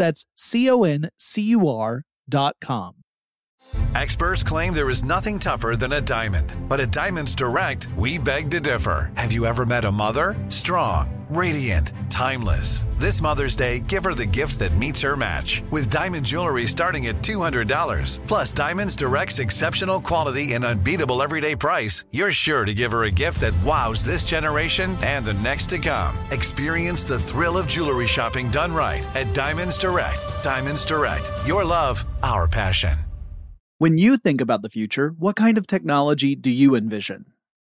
That's C O N C U R dot com. Experts claim there is nothing tougher than a diamond, but at Diamonds Direct, we beg to differ. Have you ever met a mother? Strong, radiant, timeless. This Mother's Day, give her the gift that meets her match with diamond jewelry starting at $200. Plus, Diamonds Direct's exceptional quality and unbeatable everyday price. You're sure to give her a gift that wows this generation and the next to come. Experience the thrill of jewelry shopping done right at Diamonds Direct. Diamonds Direct, your love, our passion. When you think about the future, what kind of technology do you envision?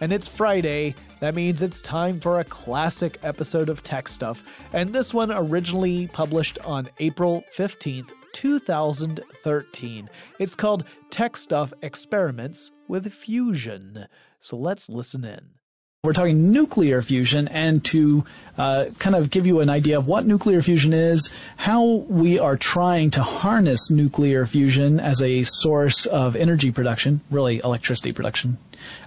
And it's Friday. That means it's time for a classic episode of Tech Stuff. And this one originally published on April 15th, 2013. It's called Tech Stuff Experiments with Fusion. So let's listen in. We're talking nuclear fusion, and to uh, kind of give you an idea of what nuclear fusion is, how we are trying to harness nuclear fusion as a source of energy production, really electricity production.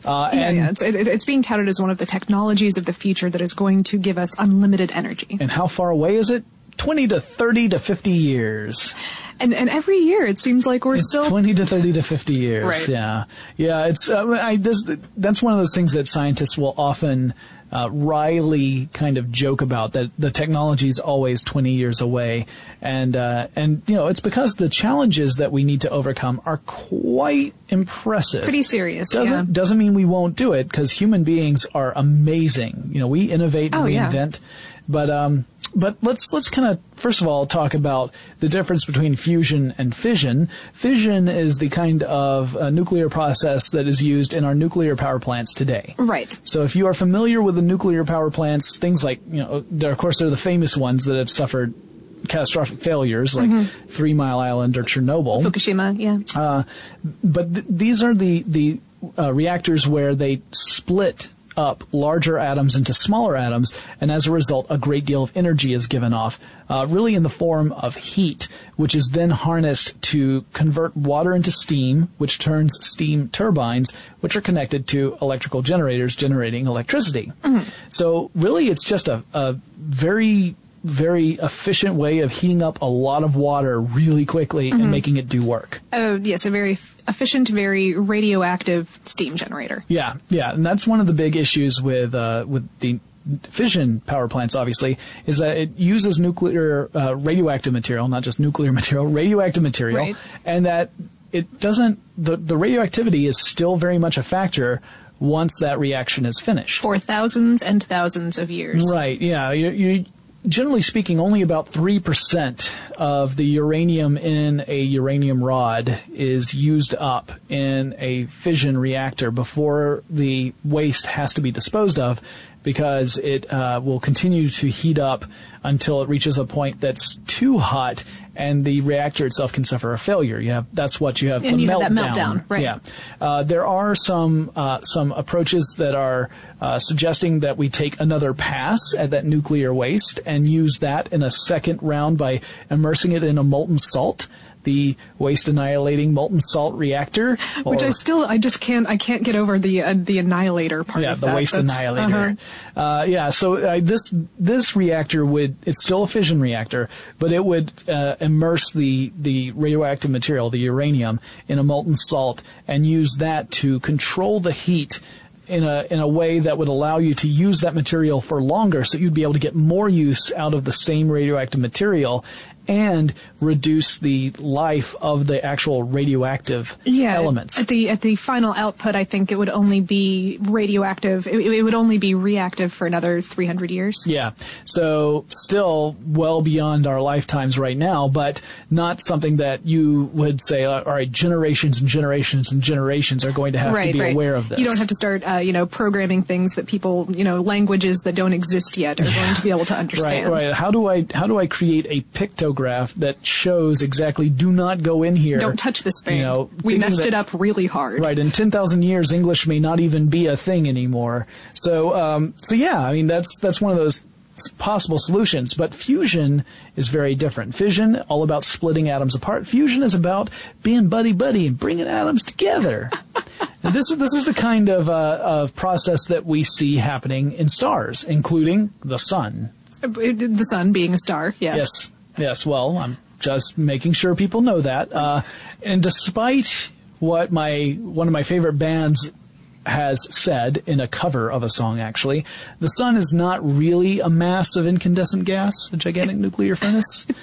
Uh, yeah, yeah. It's, it, it's being touted as one of the technologies of the future that is going to give us unlimited energy. And how far away is it? 20 to 30 to 50 years. And and every year it seems like we're it's still 20 to 30 to 50 years. Right. Yeah. Yeah, it's uh, I this, that's one of those things that scientists will often uh, wryly kind of joke about that the technology is always 20 years away, and uh, and you know it's because the challenges that we need to overcome are quite impressive. Pretty serious. Doesn't yeah. doesn't mean we won't do it because human beings are amazing. You know, we innovate and oh, we yeah. invent, but um, but let's let's kind of first of all talk about the difference between fusion and fission. Fission is the kind of uh, nuclear process that is used in our nuclear power plants today. Right. So if you are familiar with the nuclear power plants, things like you know, there of course there are the famous ones that have suffered catastrophic failures like Mm-hmm. Three Mile Island or Chernobyl. Fukushima, yeah. Uh, but th- these are the the uh, reactors where they split up larger atoms into smaller atoms, and as a result, a great deal of energy is given off, uh, really in the form of heat, which is then harnessed to convert water into steam, which turns steam turbines, which are connected to electrical generators generating electricity. So really, it's just a, a very very efficient way of heating up a lot of water really quickly and making it do work. Oh, yes, a very efficient, very radioactive steam generator. Yeah, yeah, and that's one of the big issues with uh, with the fission power plants, obviously, is that it uses nuclear uh, radioactive material, not just nuclear material, radioactive material, Right. and that it doesn't. The the radioactivity is still very much a factor once that reaction is finished. For thousands and thousands of years. Right. Yeah. You, you generally speaking, only about three percent of the uranium in a uranium rod is used up in a fission reactor before the waste has to be disposed of, because it uh, will continue to heat up until it reaches a point that's too hot. And the reactor itself can suffer a failure. You have that's what you have. And the you have that meltdown. meltdown, right. Yeah. Uh, there are some uh, some approaches that are uh, suggesting that we take another pass at that nuclear waste and use that in a second round by immersing it in a molten salt, the waste annihilating molten salt reactor. Which I still, I just can't, I can't get over the uh, the annihilator part yeah, of the that. waste That's- annihilator. uh-huh. Uh, yeah, so uh, this this reactor would it's still a fission reactor, but it would uh, immerse the the radioactive material, the uranium, in a molten salt and use that to control the heat. In a in a way that would allow you to use that material for longer, so you'd be able to get more use out of the same radioactive material, and reduce the life of the actual radioactive yeah, elements. At the at the final output, I think it would only be radioactive. It, it would only be reactive for another 300 years. Yeah. So still well beyond our lifetimes right now, but not something that you would say, all right, generations and generations and generations are going to have right, to be right. aware of this. You don't have to start, uh, you know, programming things that people, you know, languages that don't exist yet are going to be able to understand. right. Right. How do I how do I create a pictograph that shows exactly do not go in here? Don't touch this thing. You know, we messed that- it up really hard. Right, in ten thousand years, English may not even be a thing anymore. So, um, so yeah, I mean that's that's one of those possible solutions. But fusion is very different. Fission, all about splitting atoms apart. Fusion is about being buddy buddy and bringing atoms together. and this is this is the kind of uh, of process that we see happening in stars, including the sun. Uh, The sun being a star, yes. Yes, yes. Well, I'm just making sure people know that. Uh, and despite what my one of my favorite bands has said in a cover of a song, actually, the sun is not really a mass of incandescent gas, a gigantic nuclear furnace.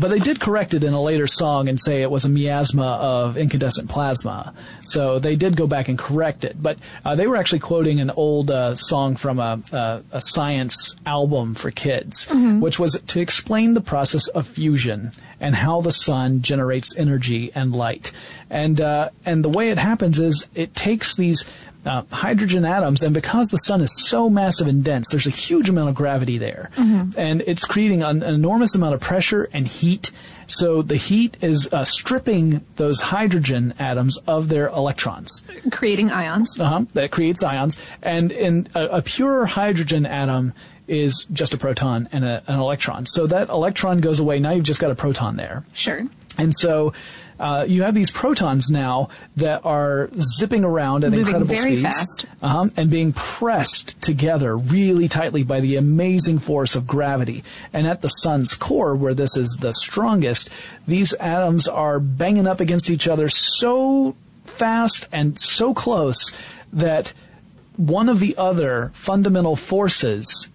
But they did correct it in a later song and say it was a miasma of incandescent plasma. So they did go back and correct it. But uh, they were actually quoting an old uh, song from a, a, a science album for kids, which was to explain the process of fusion and how the sun generates energy and light. And uh, and the way it happens is it takes these uh, hydrogen atoms, and because the sun is so massive and dense, there's a huge amount of gravity there, and it's creating an, an enormous amount of pressure and heat. So the heat is uh, stripping those hydrogen atoms of their electrons. Creating ions. Uh-huh, that creates ions, and in a, a pure hydrogen atom is just a proton and a, an electron. So that electron goes away. Now you've just got a proton there. Sure. And so uh, you have these protons now that are zipping around at Moving incredible very speeds, fast. uh-huh, and being pressed together really tightly by the amazing force of gravity. And at the sun's core, where this is the strongest, these atoms are banging up against each other so fast and so close that one of the other fundamental forces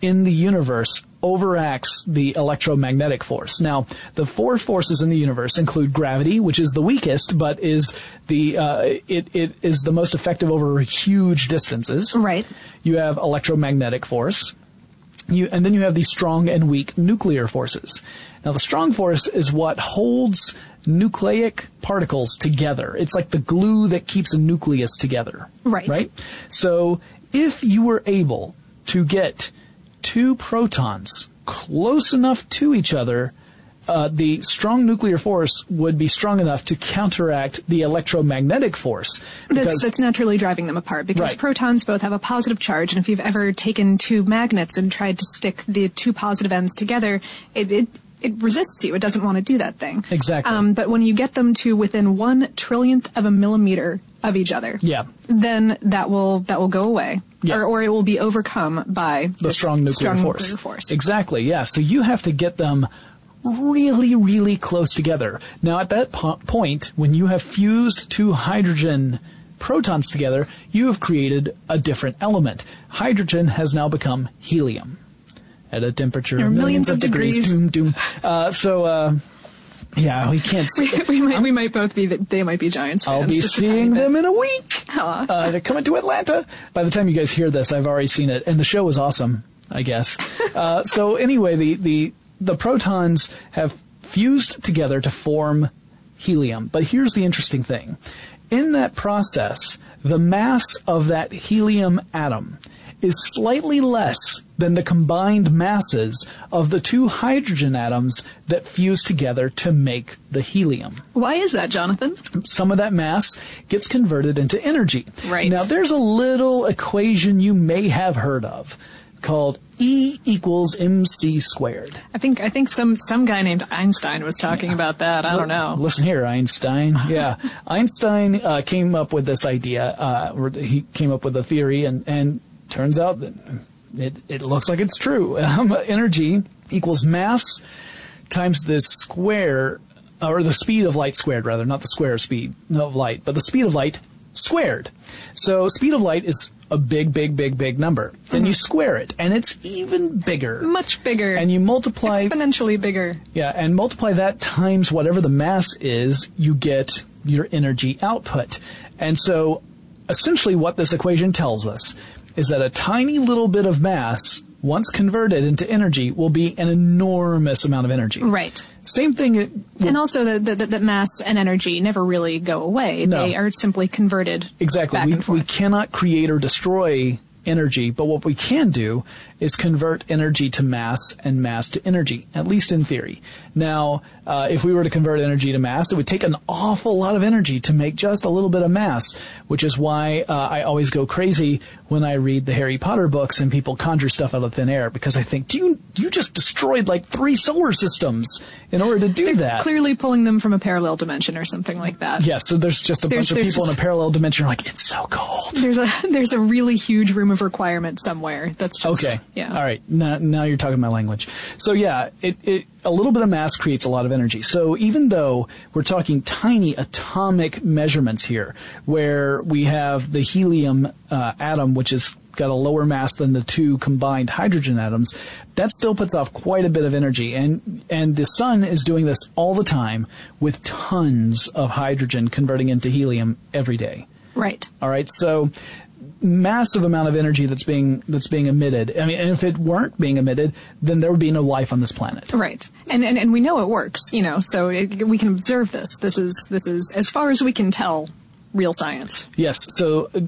in the universe overacts the electromagnetic force. Now, the four forces in the universe include gravity, which is the weakest, but is the uh, it it is the most effective over huge distances. Right. You have electromagnetic force. You, and then you have the strong and weak nuclear forces. Now, the strong force is what holds nucleic particles together. It's like the glue that keeps a nucleus together. Right. Right? So, if you were able to get two protons close enough to each other, uh, the strong nuclear force would be strong enough to counteract the electromagnetic force. That's, that's naturally driving them apart because Right. protons both have a positive charge, and if you've ever taken two magnets and tried to stick the two positive ends together, it, it it resists you. It doesn't want to do that thing. Exactly. Um, but when you get them to within one trillionth of a millimeter of each other, Yeah. then that will that will go away, Yeah. or or it will be overcome by the strong nuclear strong force. nuclear force. Exactly. Yeah. So you have to get them really, really close together. Now, at that po- point, when you have fused two hydrogen protons together, you have created a different element. Hydrogen has now become helium at a temperature of millions of degrees. degrees. Doom, doom. Uh, so, uh, yeah, we can't. We, See. we might we might both be they might be Giants fans. I'll be just a tiny seeing them in a week. Uh, they're coming to Atlanta. By the time you guys hear this, I've already seen it, and the show was awesome. I guess. uh, so anyway, the the the protons have fused together to form helium. But here's the interesting thing: in that process, the mass of that helium atom is slightly less than the combined masses of the two hydrogen atoms that fuse together to make the helium Why is that, Jonathan? some of that mass gets converted into energy. Right. Now, there's a little equation you may have heard of called E equals mc squared. I think I think some some guy named Einstein was talking about that. I don't know. Listen here, Einstein. Yeah, Einstein uh, came up with this idea. Uh, or he came up with a theory, and and turns out that it it looks like it's true. Um, energy equals mass times the square, or the speed of light squared, rather, not the square speed of light, but the speed of light squared. So speed of light is a big, big, big, big number. Then you square it, and it's even bigger. Much bigger. And you multiply exponentially bigger. yeah, and multiply that times whatever the mass is, you get your energy output. And so, essentially, what this equation tells us is that a tiny little bit of mass, once converted into energy, will be an enormous amount of energy. Right. Same thing. It, And also that the, the, mass and energy never really go away. No. They are simply converted Exactly. We, we cannot create or destroy energy, but what we can do is convert energy to mass and mass to energy, at least in theory. Now, uh, if we were to convert energy to mass, it would take an awful lot of energy to make just a little bit of mass, which is why uh, I always go crazy when I read the Harry Potter books and people conjure stuff out of thin air because I think, do you you just destroyed like three solar systems in order to do that? Clearly pulling them from a parallel dimension or something like that. Yeah, so there's just a There's- bunch of people in a parallel dimension like, it's so cold. There's a there's a really huge room of requirement somewhere. That's just Okay. Yeah. All right. Now, now you're talking my language. So yeah, it, it a little bit of mass creates a lot of energy. So even though we're talking tiny atomic measurements here, where we have the helium uh, atom, which has got a lower mass than the two combined hydrogen atoms, that still puts off quite a bit of energy. And and the sun is doing this all the time with tons of hydrogen converting into helium every day. Right. All right, so massive amount of energy that's being that's being emitted. I mean, and if it weren't being emitted, then there would be no life on this planet. Right. And, and and we know it works, you know, so it, we can observe this. This is this is as far as we can tell real science. Yes, so uh,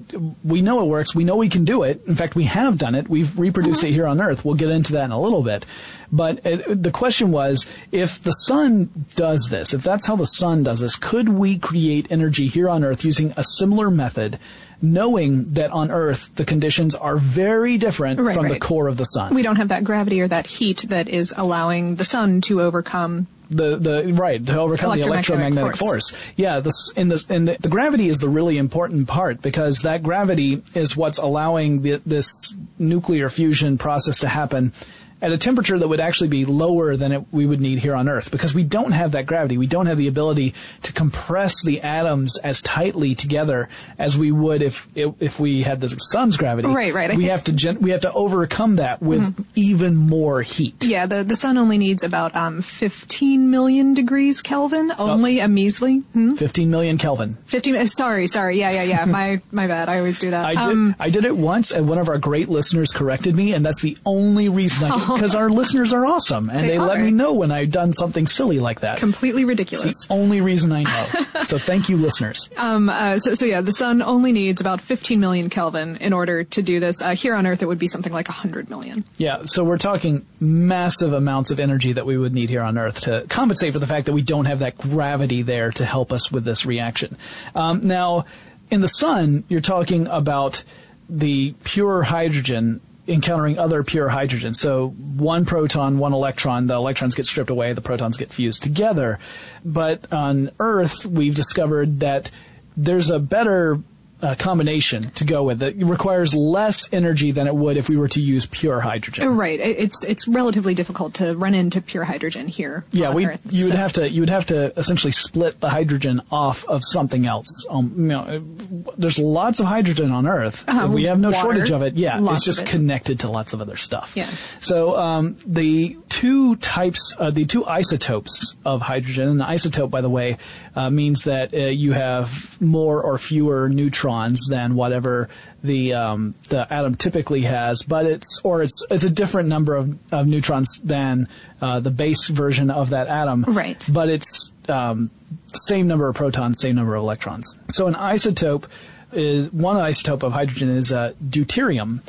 we know it works. We know we can do it. In fact, we have done it. We've reproduced it here on Earth. We'll get into that in a little bit. But uh, the question was, if the sun does this, if that's how the sun does this, could we create energy here on Earth using a similar method, knowing that on Earth the conditions are very different Right, from the core of the sun? We don't have that gravity or that heat that is allowing the sun to overcome the the right to overcome the Electromagnetic electromagnetic force. force. Yeah, this in the in the, the gravity is the really important part because that gravity is what's allowing the, this nuclear fusion process to happen at a temperature that would actually be lower than it, we would need here on Earth because we don't have that gravity. We don't have the ability to compress the atoms as tightly together as we would if if, if we had the sun's gravity. Right, right. I We have to gen- we have to overcome that with even more heat. Yeah, the, the sun only needs about um, 15 million degrees Kelvin, only a measly. Hmm? 15 million Kelvin. 15, uh, sorry, sorry, yeah, yeah, yeah, my, my bad, I always do that. I did. Um, I did it once, and one of our great listeners corrected me, and that's the only reason I because our listeners are awesome, and They they, let me know when I've done something silly like that. completely It's ridiculous. the only reason I know. so thank you, listeners. Um, uh, so, so yeah, the sun only needs about 15 million Kelvin in order to do this. Uh, here on Earth, it would be something like 100 million. Yeah, so we're talking massive amounts of energy that we would need here on Earth to compensate for the fact that we don't have that gravity there to help us with this reaction. Um, now, in the sun, you're talking about the pure hydrogen encountering other pure hydrogen. So one proton, one electron, the electrons get stripped away, the protons get fused together. But on Earth, we've discovered that there's a better uh, combination to go with. It requires less energy than it would if we were to use pure hydrogen. Right. It's it's relatively difficult to run into pure hydrogen here. Yeah, we Earth, you would have to you would have to essentially split the hydrogen off of something else. Um, you know, there's lots of hydrogen on Earth. Uh, we have no water, shortage of it. Yeah, it's just it. connected to lots of other stuff. Yeah. So um, the two types, uh, the two isotopes of hydrogen, and the isotope, by the way, uh, means that uh, you have more or fewer neutrons than whatever the um, the atom typically has, but it's or it's it's a different number of, of neutrons than uh, the base version of that atom. Right. But it's um, same number of protons, same number of electrons. So an isotope is one isotope of hydrogen is uh, deuterium,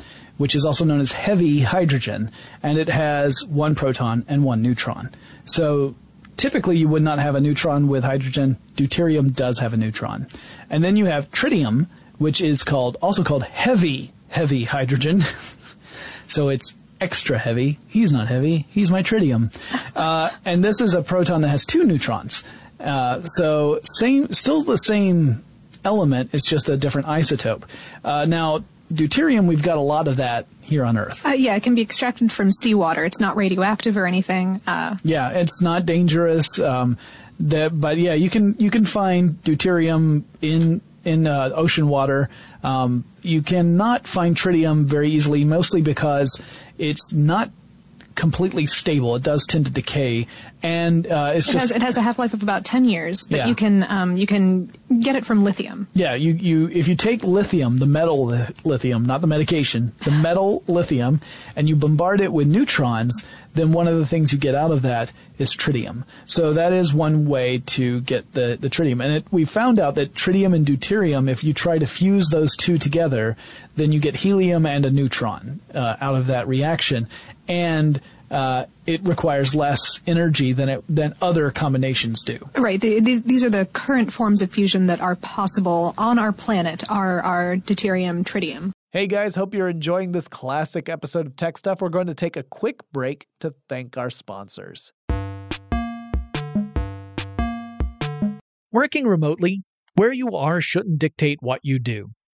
which is also known as heavy hydrogen, and it has one proton and one neutron. So typically you would not have a neutron with hydrogen. Deuterium does have a neutron. And then you have tritium, which is called also called heavy heavy hydrogen. so it's extra heavy. He's not heavy. He's my tritium. Uh, and this is a proton that has two neutrons. Uh, so same, still the same element. It's just a different isotope. Uh, now, deuterium, we've got a lot of that here on Earth. Uh, yeah, it can be extracted from seawater. It's not radioactive or anything. Uh, Yeah, it's not dangerous. Um, that, but yeah, you can you can find deuterium in in uh, ocean water. Um, you cannot find tritium very easily, mostly because it's not completely stable. It does tend to decay, and uh, it's it just has it has a half life of about ten years, but Yeah. you can um, you can get it from lithium. Yeah, you, you if you take lithium, the metal li- lithium, not the medication, the metal lithium, and you bombard it with neutrons, then one of the things you get out of that is tritium. So that is one way to get the, the tritium. And it, we found out that tritium and deuterium, if you try to fuse those two together, then you get helium and a neutron uh, out of that reaction. And uh, it requires less energy than it, than other combinations do. Right. The, the, these are the current forms of fusion that are possible on our planet. Are are deuterium, tritium. Hey guys, hope you're enjoying this classic episode of Tech Stuff. We're going to take a quick break to thank our sponsors. Working remotely, where you are shouldn't dictate what you do.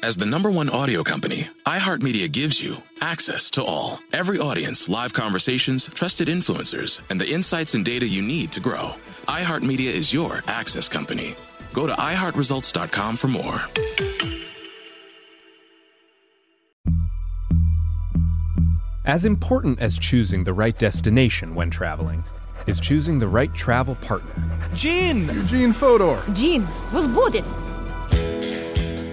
As the number one audio company, iHeartMedia gives you access to all. Every audience, live conversations, trusted influencers, and the insights and data you need to grow. iHeartMedia is your access company. Go to iHeartResults.com for more. As important as choosing the right destination when traveling is choosing the right travel partner. Gene! Eugene Fodor! Gene, we'll booted!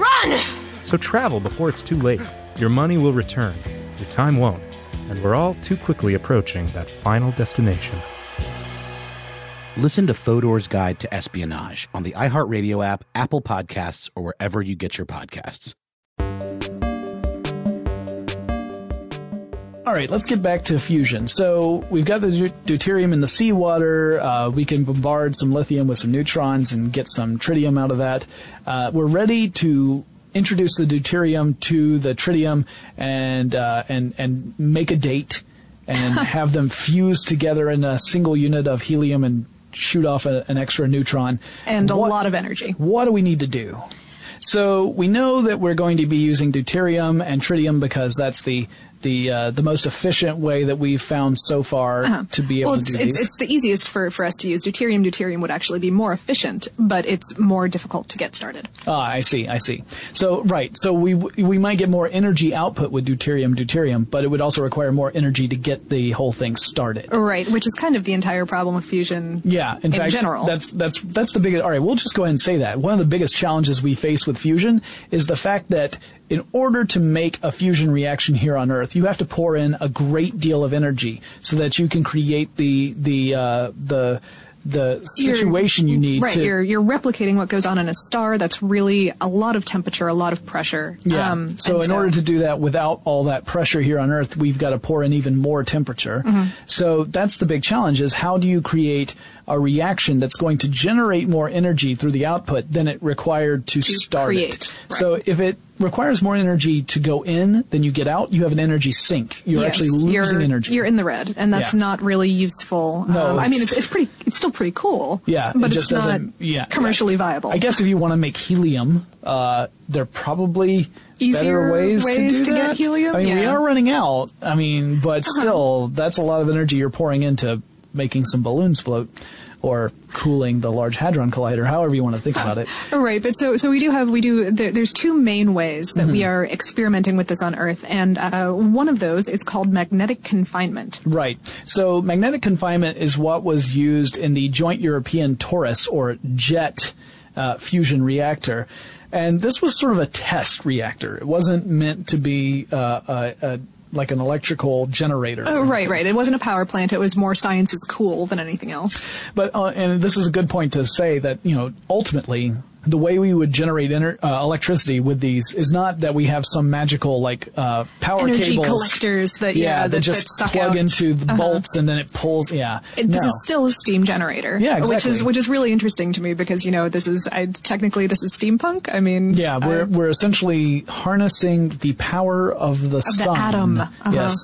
run! So travel before it's too late. Your money will return, your time won't, and we're all too quickly approaching that final destination. Listen to Fodor's Guide to Espionage on the iHeartRadio app, Apple Podcasts, or wherever you get your podcasts. All right, let's get back to fusion. So we've got the deuterium in the seawater. Uh, we can bombard some lithium with some neutrons and get some tritium out of that. Uh, we're ready to introduce the deuterium to the tritium and uh, and and make a date and have them fuse together in a single unit of helium and shoot off a, an extra neutron. And a lot of energy. what do we need to do? So we know that we're going to be using deuterium and tritium because that's the the uh, the most efficient way that we've found so far to be able Uh-huh. well, to do it's, these. it's the easiest for, for us to use. Deuterium, deuterium would actually be more efficient, but it's more difficult to get started. Ah, I see, I see. So right, so we we might get more energy output with deuterium, deuterium, but it would also require more energy to get the whole thing started. Right, which is kind of the entire problem of fusion. Yeah, in, in fact, general. that's that's that's the biggest. All right, we'll just go ahead and say that one of the biggest challenges we face with fusion is the fact that in order to make a fusion reaction here on Earth, you have to pour in a great deal of energy so that you can create the the uh, the the You're- situation you need Right, to. you're you're replicating what goes on in a star. That's really a lot of temperature, a lot of pressure. Yeah. Um, so in order to do that without all that pressure here on Earth, we've got to pour in even more temperature. Mm-hmm. So that's the big challenge: is how do you create a reaction that's going to generate more energy through the output than it required to, start create, it? right. So if it requires more energy to go in than you get out, you have an energy sink. You're Yes, actually losing you're, energy. You're in the red, and that's Yeah. not really useful. No, um, I mean, it's- it's, pretty. It's still pretty cool. Yeah, but it just it's not. Yeah, commercially yeah. viable. I guess if you want to make helium, uh, there are probably Easier better ways, to do to get helium? I mean, we Yeah. Uh-huh. are running out. I mean, but still, that's a lot of energy you're pouring into making some balloons float, or cooling the Large Hadron Collider. However you want to think about it. Right, but so so we do have we do there, there's two main ways that Mm-hmm. we are experimenting with this on Earth, and uh, one of those it's called magnetic confinement. Right. So magnetic confinement is what was used in the Joint European Torus or JET uh, fusion reactor. And this was sort of a test reactor. It wasn't meant to be uh, a, a, like an electrical generator. Oh, right, right. It wasn't a power plant. It was more science is cool than anything else. But uh, and this is a good point to say that you know ultimately the way we would generate ener- uh, electricity with these is not that we have some magical like uh, power Energy cables collectors that- yeah, that- just that suck plug out. into the Uh-huh. bolts and then it pulls. Yeah, It, This No. is still a steam generator. Yeah, exactly. Which is which is really interesting to me because you know this is I, technically this is steampunk. I mean, Yeah, we're uh, we're essentially harnessing the power of the the sun. atom, uh-huh. Yes,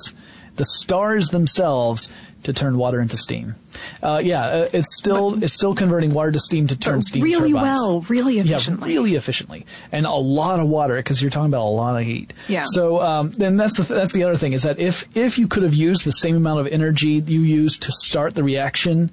the stars themselves to turn water into steam. Uh, yeah, uh, it's still it's still converting water to steam to turn but steam really turbines. well, really efficiently. Yeah, really efficiently, and a lot of water because you're talking about a lot of heat. Yeah. So um, then that's the that's the other thing is that if if you could have used the same amount of energy you used to start the reaction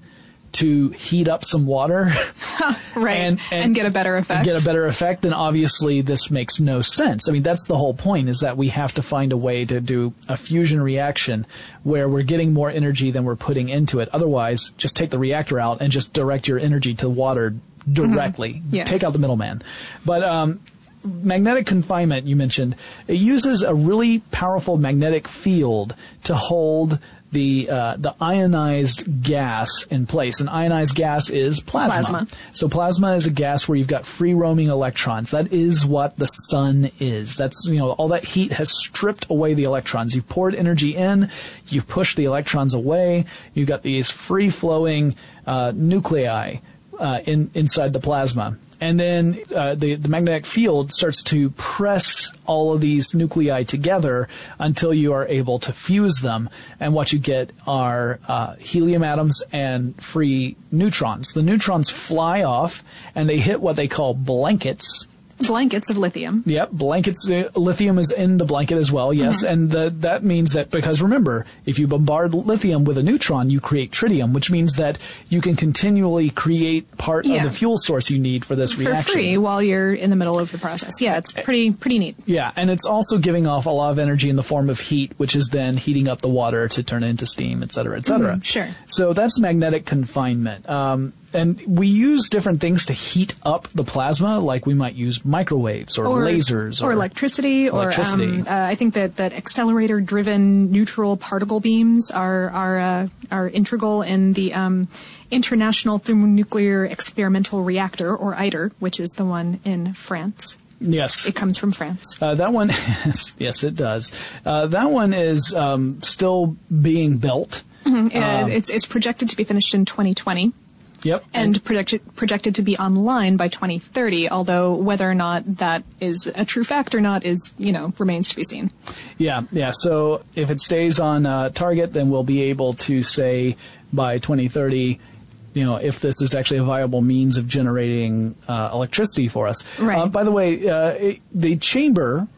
to heat up some water, right, and, and, get a better effect. get a better effect, then obviously this makes no sense. I mean, that's the whole point is that we have to find a way to do a fusion reaction where we're getting more energy than we're putting into it. Otherwise, just take the reactor out and just direct your energy to water directly. Mm-hmm. Yeah. Take out the middleman. But um, magnetic confinement you mentioned it uses a really powerful magnetic field to hold the uh, the ionized gas in place. And ionized gas is plasma. Plasma. So plasma is a gas where you've got free roaming electrons. That is what the sun is. That's you know all that heat has stripped away the electrons. You've poured energy in, you've pushed the electrons away. You've got these free flowing uh, nuclei uh, in inside the plasma. And then uh, the, the magnetic field starts to press all of these nuclei together until you are able to fuse them. And what you get are uh, helium atoms and free neutrons. The neutrons fly off and they hit what they call blankets. Blankets of lithium. Yep, blankets. Uh, lithium is in the blanket as well. Yes, Mhm. and the, that means that because remember, if you bombard lithium with a neutron, you create tritium, which means that you can continually create part Yeah. of the fuel source you need for this For reaction. free while you're in the middle of the process. Yeah, it's pretty pretty neat. Yeah, and it's also giving off a lot of energy in the form of heat, which is then heating up the water to turn it into steam, et cetera, et cetera. Mhm, sure. So that's magnetic confinement. Um, and we use different things to heat up the plasma, like we might use microwaves or, lasers or, electricity, electricity. or um, uh, I think that, that accelerator-driven neutral particle beams are are uh, are integral in the um, International Thermonuclear Experimental Reactor, or ITER, which is the one in France. Yes. It comes from France. Uh, that one, yes, yes, it does. Uh, that one is um, still being built. Mhm. Uh, Um, it's it's projected to be finished in 2020. Yep. And projected projected to be online by 2030. Although whether or not that is a true fact or not is you know remains to be seen. Yeah, yeah. So if it stays on uh, target, then we'll be able to say by 2030, you know, if this is actually a viable means of generating uh, electricity for us. Right. Uh, by the way, uh, it, the chamber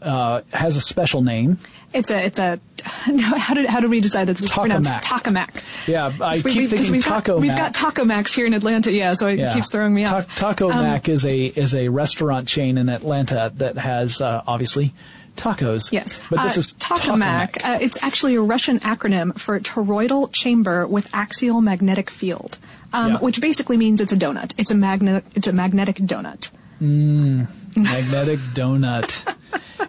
uh, has a special name. It's a it's a how did how did we decide that this is pronounced Tokamak. Tokamak? Yeah, I We- keep we- thinking we've Taco got, We've Mac. got Taco Max here in Atlanta, yeah, so it Yeah. keeps throwing me Ta- off. Taco Um, Mac is a is a restaurant chain in Atlanta that has uh, obviously tacos. Yes, but this uh, is Tokamak. Uh, it's actually a Russian acronym for toroidal chamber with axial magnetic field, um, Yeah. which basically means it's a donut. It's a magnet. It's a magnetic donut. Mm, magnetic donut.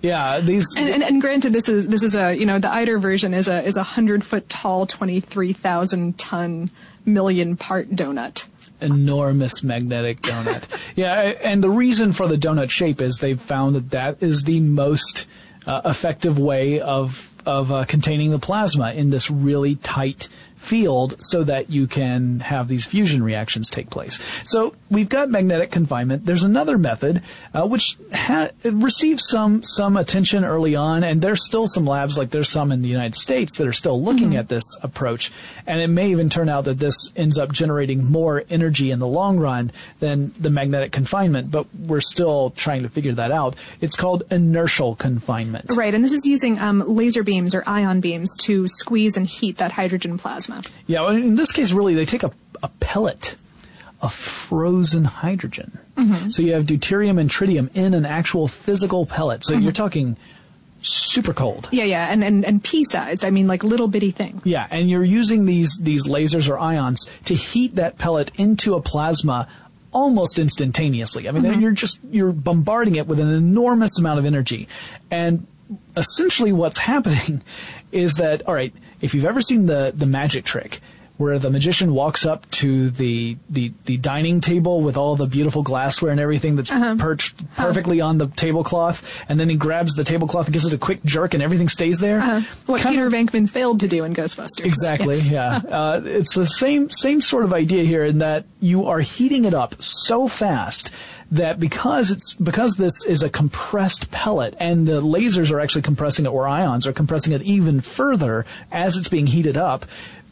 Yeah, these And, and, and granted, this is this is a you know the ITER version is a is a hundred foot tall, twenty three thousand ton million part donut. enormous magnetic donut. yeah, and the reason for the donut shape is they've found that that is the most uh, effective way of of uh, containing the plasma in this really tight field so that you can have these fusion reactions take place. So we've got magnetic confinement. There's another method uh, which ha- received some some attention early on, and there's still some labs like there's some in the United States that are still looking at this approach, and it may even turn out that this ends up generating more energy in the long run than the magnetic confinement. But we're still trying to figure that out. It's called inertial confinement. Right, and this is using um, laser beams or ion beams to squeeze and heat that hydrogen plasma. Yeah, well, in this case, really, they take a, a pellet of frozen hydrogen. Mhm. So you have deuterium and tritium in an actual physical pellet. So Mhm. you're talking super cold. Yeah, yeah, and, and, and pea-sized. I mean, like little bitty thing. Yeah, and you're using these these lasers or ions to heat that pellet into a plasma almost instantaneously. I mean, Mhm. you're just you're bombarding it with an enormous amount of energy. And essentially what's happening is that all right, if you've ever seen the the magic trick where the magician walks up to the the, the dining table with all the beautiful glassware and everything that's Uh-huh. perched perfectly on the tablecloth, and then he grabs the tablecloth and gives it a quick jerk, and everything stays there. Uh, what Peter Venkman failed to do in Ghostbusters. Exactly. Yes. Yeah. Uh, it's the same same sort of idea here in that you are heating it up so fast that because it's because this is a compressed pellet and the lasers are actually compressing it or ions are compressing it even further as it's being heated up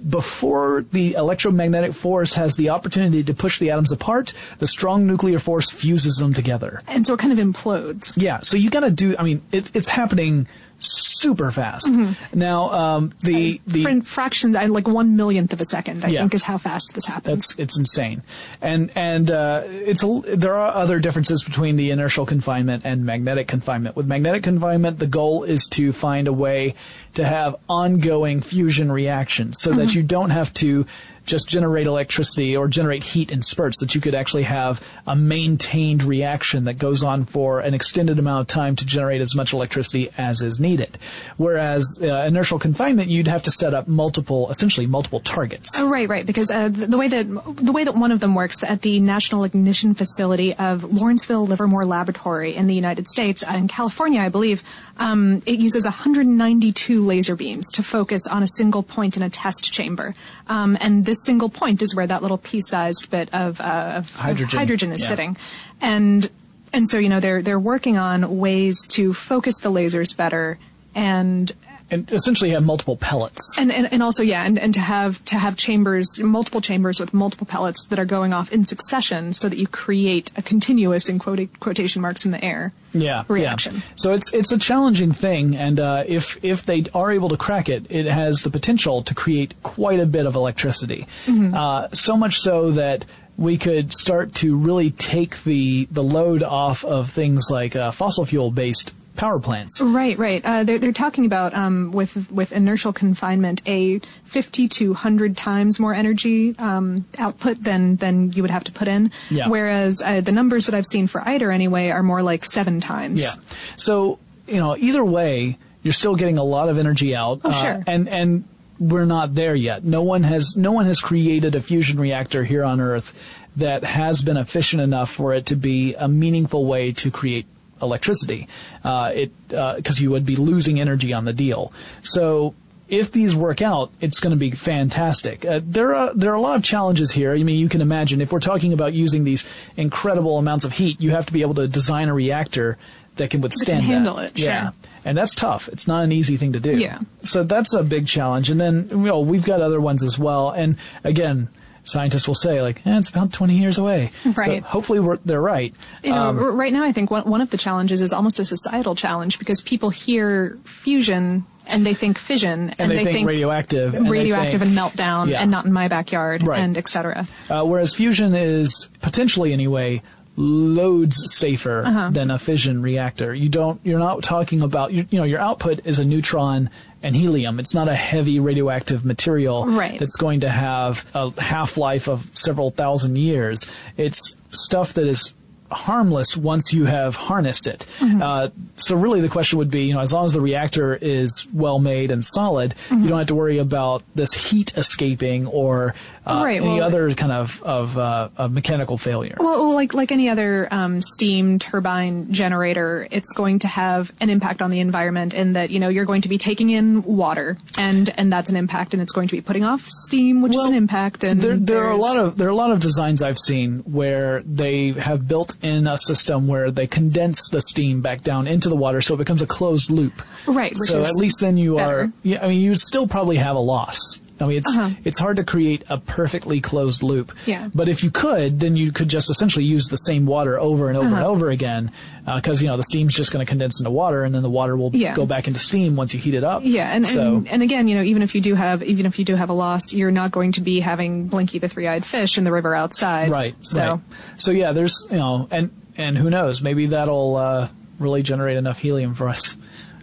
before the electromagnetic force has the opportunity to push the atoms apart the strong nuclear force fuses them together And so it kind of implodes. yeah, so you got to do. I mean, it, it's happening super fast. Mhm. Now, um, the the Fr- fractions, like one millionth of a second, I Yeah. think is how fast this happens. That's it's insane, and and uh, it's a, there are other differences between the inertial confinement and magnetic confinement. With magnetic confinement, the goal is to find a way to have ongoing fusion reactions, so that Mhm. you don't have to just generate electricity or generate heat in spurts. That you could actually have a maintained reaction that goes on for an extended amount of time to generate as much electricity as is needed. Whereas uh, inertial confinement, you'd have to set up multiple, essentially multiple targets. Oh, right, right. Because uh, the, the way that the way that one of them works at the National Ignition Facility of Lawrenceville Livermore Laboratory in the United States, uh, in California, I believe, um, it uses 192 laser beams to focus on a single point in a test chamber, um, and this single point is where that little pea-sized bit of, uh, of Hydrogen. hydrogen is Yeah. sitting, and and so you know they're they're working on ways to focus the lasers better and and essentially have multiple pellets. And, and and also yeah, and, and to have to have chambers, multiple chambers with multiple pellets that are going off in succession, so that you create a continuous in quote, quotation marks in the air. Yeah, reaction. Yeah. So it's it's a challenging thing, and uh, if if they are able to crack it, it has the potential to create quite a bit of electricity. Mm-hmm. Uh, so much so that we could start to really take the the load off of things like uh, fossil fuel based power plants. Right, right. Uh, they're, they're talking about um, with with inertial confinement a 50 to 100 times more energy um, output than than you would have to put in. Yeah. Whereas uh, the numbers that I've seen for ITER anyway are more like seven times. Yeah. So you know, either way, you're still getting a lot of energy out. Oh, sure. And and we're not there yet. No one has no one has created a fusion reactor here on Earth that has been efficient enough for it to be a meaningful way to create electricity. Uh, it because you would be losing energy on the deal. So if these work out, it's going to be fantastic. Uh, there are there are a lot of challenges here. I mean, you can imagine if we're talking about using these incredible amounts of heat, you have to be able to design a reactor that can withstand handle that. it, Yeah. sure. And that's tough. It's not an easy thing to do. Yeah. So that's a big challenge. And then, you know, we've got other ones as well. And again, scientists will say like, eh, it's about 20 years away. Right. So hopefully we're, they're right. You know, Um, right now, I think one, one of the challenges is almost a societal challenge because people hear fusion and they think fission and, they, think, radioactive. and they radioactive think- and meltdown Yeah. and not in my backyard Right. and etc. Uh, whereas fusion is potentially anyway loads safer Uh-huh. than a fission reactor. You don't. You're not talking about. You, you know, your output is a neutron and helium. It's not a heavy radioactive material Right. that's going to have a half life of several thousand years. It's stuff that is harmless once you have harnessed it. Mm-hmm. Uh, so really the question would be, you know, as long as the reactor is well made and solid, Mm-hmm. you don't have to worry about this heat escaping or uh, Right, any well- other kind of of, uh, of mechanical failure. Well, well, like like any other um, steam turbine generator, it's going to have an impact on the environment in that you know you're going to be taking in water, and and that's an impact, and it's going to be putting off steam, which is an impact. And there, there are a lot of there are a lot of designs I've seen where they have built in a system where they condense the steam back down into the water, so it becomes a closed loop. Right, which so at least then you better. are. Yeah, I mean, you still probably have a loss. I mean, it's Uh-huh. it's hard to create a perfectly closed loop. Yeah. But if you could, then you could just essentially use the same water over and over and Uh-huh. over again, because you know the steam's just going to condense into water, and then the water will Yeah. go back into steam once you heat it up. Yeah, and, so and and again, you know, even if you do have even if you do have a loss, you're not going to be having Blinky the three-eyed fish in the river outside. Right. So right. So yeah, there's you know, and and who knows, maybe that'll uh, really generate enough helium for us.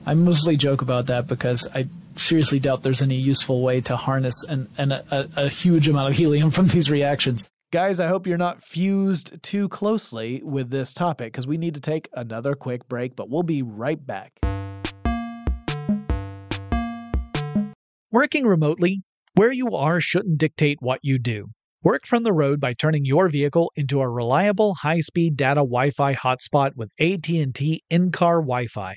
I mostly joke about that because I seriously doubt there's any useful way to harness an, an a, a huge amount of helium from these reactions. Guys, I hope you're not fused too closely with this topic because we need to take another quick break, but we'll be right back. Working remotely, where you are shouldn't dictate what you do. Work from the road by turning your vehicle into a reliable high-speed data Wi-Fi hotspot with AT&T in-car Wi-Fi.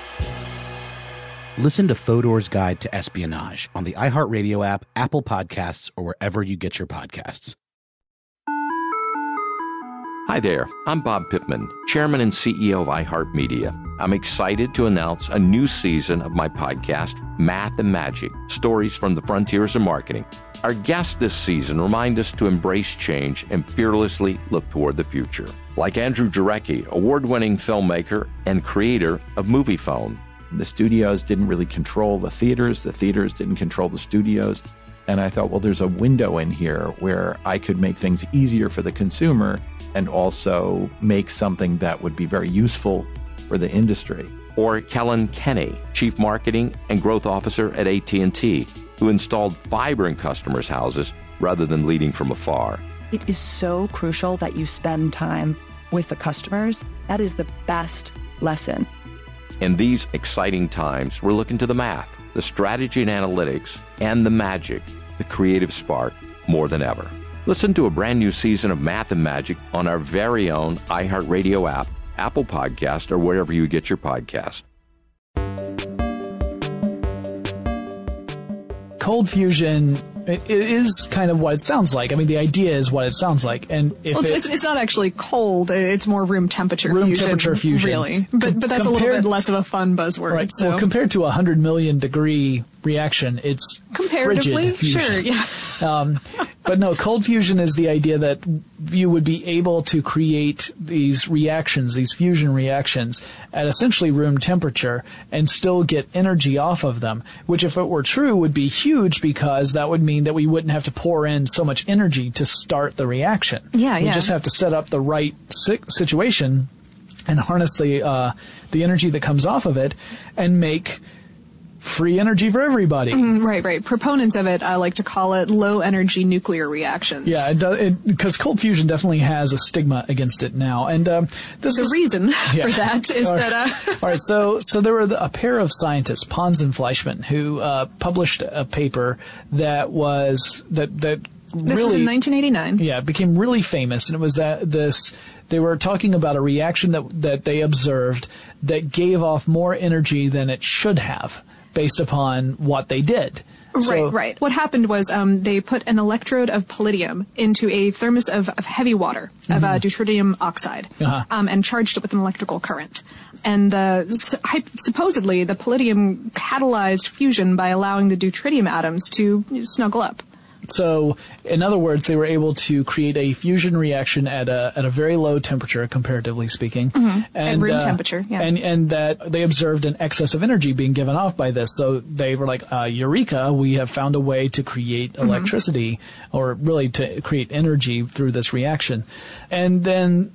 Listen to Fodor's Guide to Espionage on the iHeartRadio app, Apple Podcasts, or wherever you get your podcasts. Hi there, I'm Bob Pittman, Chairman and CEO of iHeartMedia. I'm excited to announce a new season of my podcast, Math and Magic Stories from the Frontiers of Marketing. Our guests this season remind us to embrace change and fearlessly look toward the future. Like Andrew Jarecki, award winning filmmaker and creator of Moviefone. The studios didn't really control the theaters, the theaters didn't control the studios. And I thought, well, there's a window in here where I could make things easier for the consumer and also make something that would be very useful for the industry. Or Kellyn Kenny, Chief Marketing and Growth Officer at AT&T, who installed fiber in customers' houses rather than leading from afar. It is so crucial that you spend time with the customers. That is the best lesson. In these exciting times, we're looking to the math, the strategy and analytics, and the magic, the creative spark, more than ever. Listen to a brand new season of Math and Magic on our very own iHeartRadio app, Apple Podcast, or wherever you get your podcast. Cold fusion it, is kind of what it sounds like. I mean, the idea is what it sounds like, and if well, it, it's, it's not actually cold; it's more room temperature. Room fusion, temperature fusion, really. But but that's compared, a little bit less of a fun buzzword. Right. So Well, compared to a hundred million degree reaction, it's comparatively, frigid sure, yeah. Um, but no, cold fusion is the idea that you would be able to create these reactions, these fusion reactions, at essentially room temperature and still get energy off of them, which if it were true would be huge because that would mean that we wouldn't have to pour in so much energy to start the reaction. Yeah, we yeah. just have to set up the right si- situation and harness the uh, the energy that comes off of it and make free energy for everybody. Mhm, right, right. Proponents of it uh, like to call it low energy nuclear reactions. Yeah, it does because cold fusion definitely has a stigma against it now, and um, this the is reason Yeah. for that is All that uh, All right, so so there were the, a pair of scientists, Pons and Fleischmann, who uh, published a paper that was that that this really was in 1989. yeah it became really famous, and it was that this they were talking about a reaction that that they observed that gave off more energy than it should have based upon what they did. Right, So- right. What happened was um, they put an electrode of palladium into a thermos of, of heavy water, of uh, Mhm. deuterium oxide, Uh-huh. um, and charged it with an electrical current. And uh, supposedly the palladium catalyzed fusion by allowing the deuterium atoms to snuggle up. So, in other words, they were able to create a fusion reaction at a at a very low temperature, comparatively speaking, Mhm. At room temperature, yeah. and and that they observed an excess of energy being given off by this. So they were like, uh, "Eureka! We have found a way to create Mhm. electricity, or really to create energy through this reaction." And then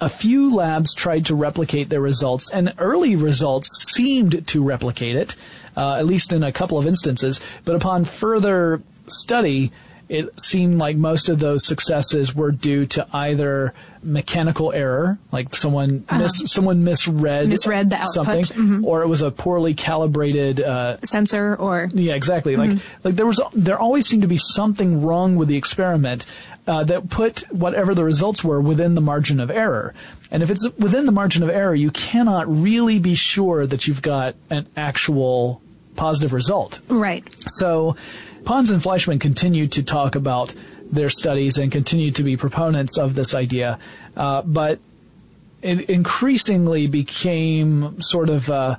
a few labs tried to replicate their results, and early results seemed to replicate it, uh, at least in a couple of instances. But upon further study, it seemed like most of those successes were due to either mechanical error, like someone Uh-huh. mis- someone misread Misread the output. something, Mhm. or it was a poorly calibrated uh, Sensor or yeah, exactly. Like Mhm. like there was there always seemed to be something wrong with the experiment uh, that put whatever the results were within the margin of error. And if it's within the margin of error, you cannot really be sure that you've got an actual positive result. right. So, Pons and Fleischmann continued to talk about their studies and continued to be proponents of this idea, uh, but it increasingly became sort of uh,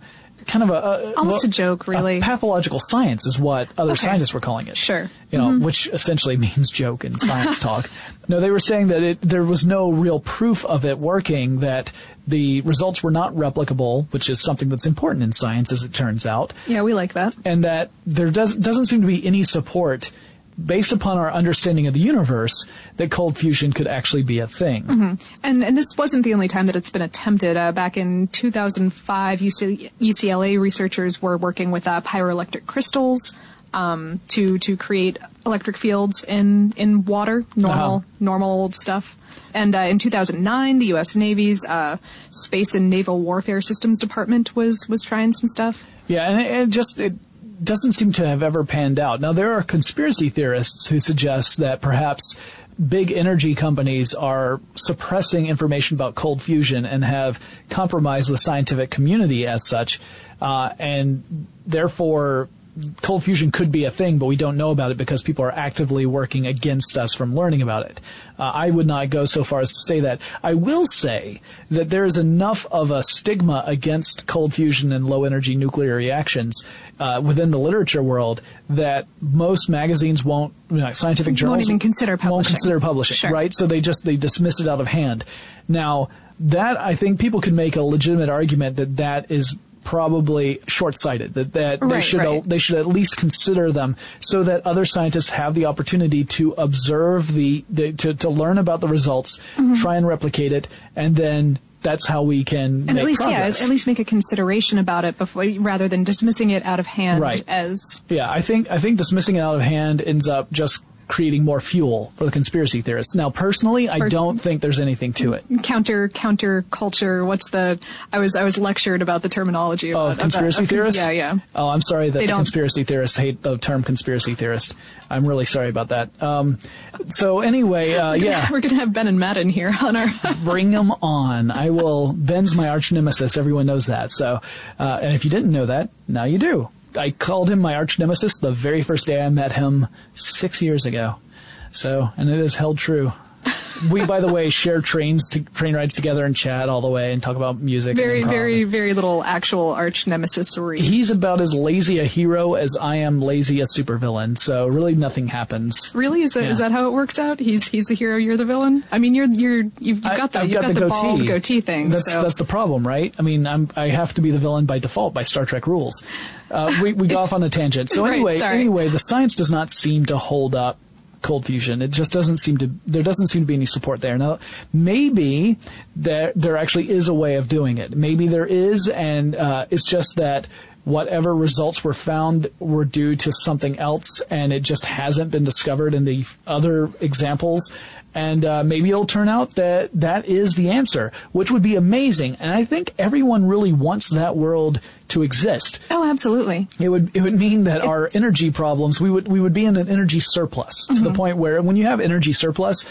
kind of a, a almost a joke, really. A pathological science is what other Okay. scientists were calling it. Sure. You know, Mhm. which essentially means joke in science talk. No, they were saying that it, there was no real proof of it working, that the results were not replicable, which is something that's important in science, as it turns out, Yeah, we like that. and that there does, doesn't seem to be any support based upon our understanding of the universe that cold fusion could actually be a thing. hmm And and this wasn't the only time that it's been attempted. Uh, back in 2005, UC, UCLA researchers were working with uh, pyroelectric crystals um, to to create electric fields in in water, normal Uh-huh. normal old stuff. And uh, in 2009, the U.S. Navy's uh, Space and Naval Warfare Systems Department was was trying some stuff. Yeah, and it, it just it doesn't seem to have ever panned out. Now there are conspiracy theorists who suggest that perhaps big energy companies are suppressing information about cold fusion and have compromised the scientific community as such, uh, and therefore cold fusion could be a thing, but we don't know about it because people are actively working against us from learning about it. Uh, I would not go so far as to say that. I will say that there is enough of a stigma against cold fusion and low energy nuclear reactions uh, within the literature world that most magazines won't, you know, scientific journals Won't even consider won't publishing. consider publishing, Sure. right? So they just they dismiss it out of hand. Now that I think people could make a legitimate argument that that is probably short-sighted that that they should right. they should at least consider them so that other scientists have the opportunity to observe the, the to, to learn about the results Mhm. try and replicate it and then that's how we can And at least, progress. yeah, at least make a consideration about it before, rather than dismissing it out of hand Right. as Yeah, I think I think dismissing it out of hand ends up just creating more fuel for the conspiracy theorists. Now, personally, I don't think there's anything to it. counter counter culture. What's the? I was I was lectured about the terminology Oh, conspiracy about, theorists? Yeah, yeah. Oh, I'm sorry that the conspiracy theorists hate the term conspiracy theorist. I'm really sorry about that. Um, so anyway, uh, yeah. We're gonna have Ben and Matt in here on our. Bring them on. I will. Ben's my arch nemesis. Everyone knows that. So, uh, and if you didn't know that, now you do. I called him my arch nemesis the very first day I met him six years ago. So, and it is held true. We, by the way, share trains to train rides together and chat all the way and talk about music. Very, very, very little actual arch nemesis story. He's about as lazy a hero as I am lazy a supervillain. So really, nothing happens. Really, is that is Yeah. that how it works out? He's he's the hero, you're the villain. I mean, you're you're you've got the I've you've got, the, bald goatee. goatee thing. That's so. that's the problem, right? I mean, I'm I have to be the villain by default by Star Trek rules. Uh, we we go off on a tangent. So anyway, sorry. anyway, the science does not seem to hold up cold fusion. It just doesn't seem to. There doesn't seem to be any support there. Now, maybe there there actually is a way of doing it. Maybe there is, and uh, it's just that. Whatever results were found were due to something else, and it just hasn't been discovered in the other examples and uh, maybe it'll turn out that that is the answer, which would be amazing. And I think everyone really wants that world to exist. Oh, absolutely. It would it would mean that our energy problems we would we would be in an energy surplus to the Mhm. point where when you have energy surplus,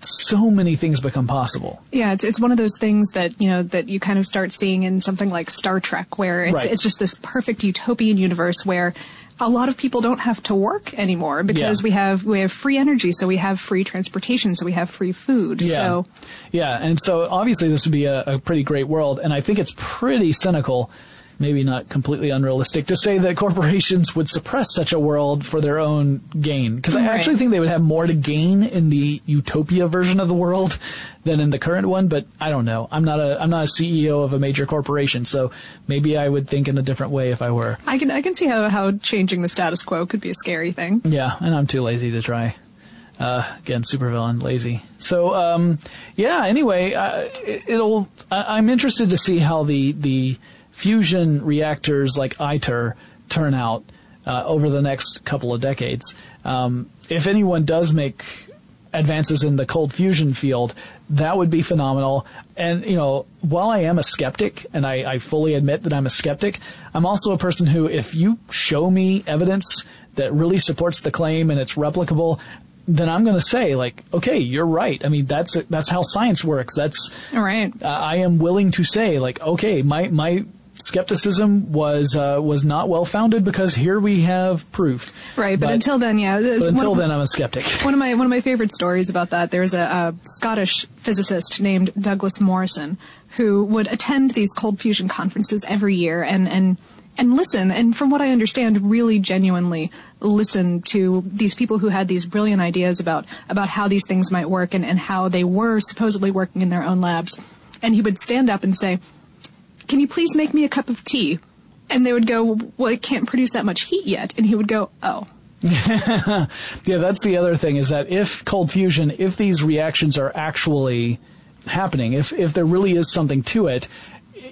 so many things become possible. Yeah, it's it's one of those things that you know that you kind of start seeing in something like Star Trek, where it's Right. it's just this perfect utopian universe where a lot of people don't have to work anymore because Yeah. we have we have free energy, so we have free transportation, so we have free food. Yeah. So Yeah, and so obviously this would be a, a pretty great world, and I think it's pretty cynical, maybe not completely unrealistic, to say that corporations would suppress such a world for their own gain. Because I Right. actually think they would have more to gain in the utopia version of the world than in the current one. But I don't know. I'm not a I'm not a CEO of a major corporation, so maybe I would think in a different way if I were. I can I can see how how changing the status quo could be a scary thing. Yeah, and I'm too lazy to try. Uh, again, supervillain, lazy. So, um, yeah. Anyway, uh, it, it'll. I, I'm interested to see how the the fusion reactors like ITER turn out uh, over the next couple of decades. Um, if anyone does make advances in the cold fusion field, that would be phenomenal. And, you know, while I am a skeptic, and I, I fully admit that I'm a skeptic, I'm also a person who, if you show me evidence that really supports the claim and it's replicable, then I'm going to say, like, okay, you're right. I mean, that's that's how science works. That's All right. uh, I am willing to say, like, okay, my my skepticism was uh, was not well founded because here we have proof. Right, but, but until then, yeah. But until then, I'm a skeptic. One of my one of my favorite stories about that. There's a, a Scottish physicist named Douglas Morrison who would attend these cold fusion conferences every year and and and listen and from what i understand really genuinely listen to these people who had these brilliant ideas about about how these things might work and, and how they were supposedly working in their own labs and he would stand up and say can you please make me a cup of tea and they would go well it can't produce that much heat yet and he would go oh yeah that's the other thing is that if cold fusion if these reactions are actually happening if if there really is something to it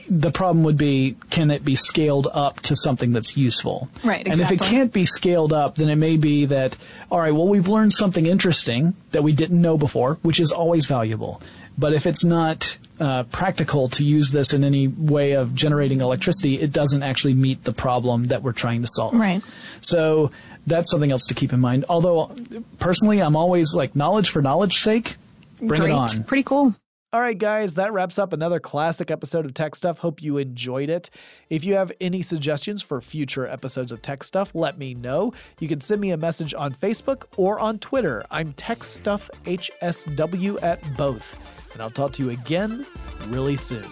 the problem would be can it be scaled up to something that's useful? Right, exactly. And if it can't be scaled up, then it may be that, all right, well, we've learned something interesting that we didn't know before, which is always valuable. But if it's not uh, practical to use this in any way of generating electricity, it doesn't actually meet the problem that we're trying to solve. Right. So that's something else to keep in mind. Although, personally, I'm always like knowledge for knowledge's sake. Bring Great. it on. Pretty cool. All right, guys, that wraps up another classic episode of Tech Stuff. Hope you enjoyed it. If you have any suggestions for future episodes of Tech Stuff, let me know. You can send me a message on Facebook or on Twitter. I'm Tech Stuff HSW at both. And I'll talk to you again really soon.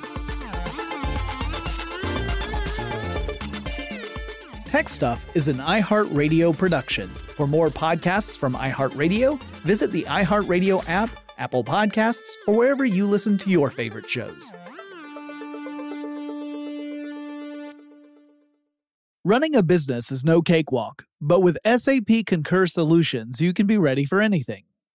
Tech Stuff is an iHeartRadio production. For more podcasts from iHeartRadio, visit the iHeartRadio app Apple Podcasts, or wherever you listen to your favorite shows. Running a business is no cakewalk, but with SAP Concur Solutions, you can be ready for anything.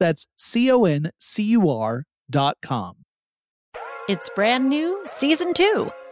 That's C O N C U R dot com. It's brand new, season two.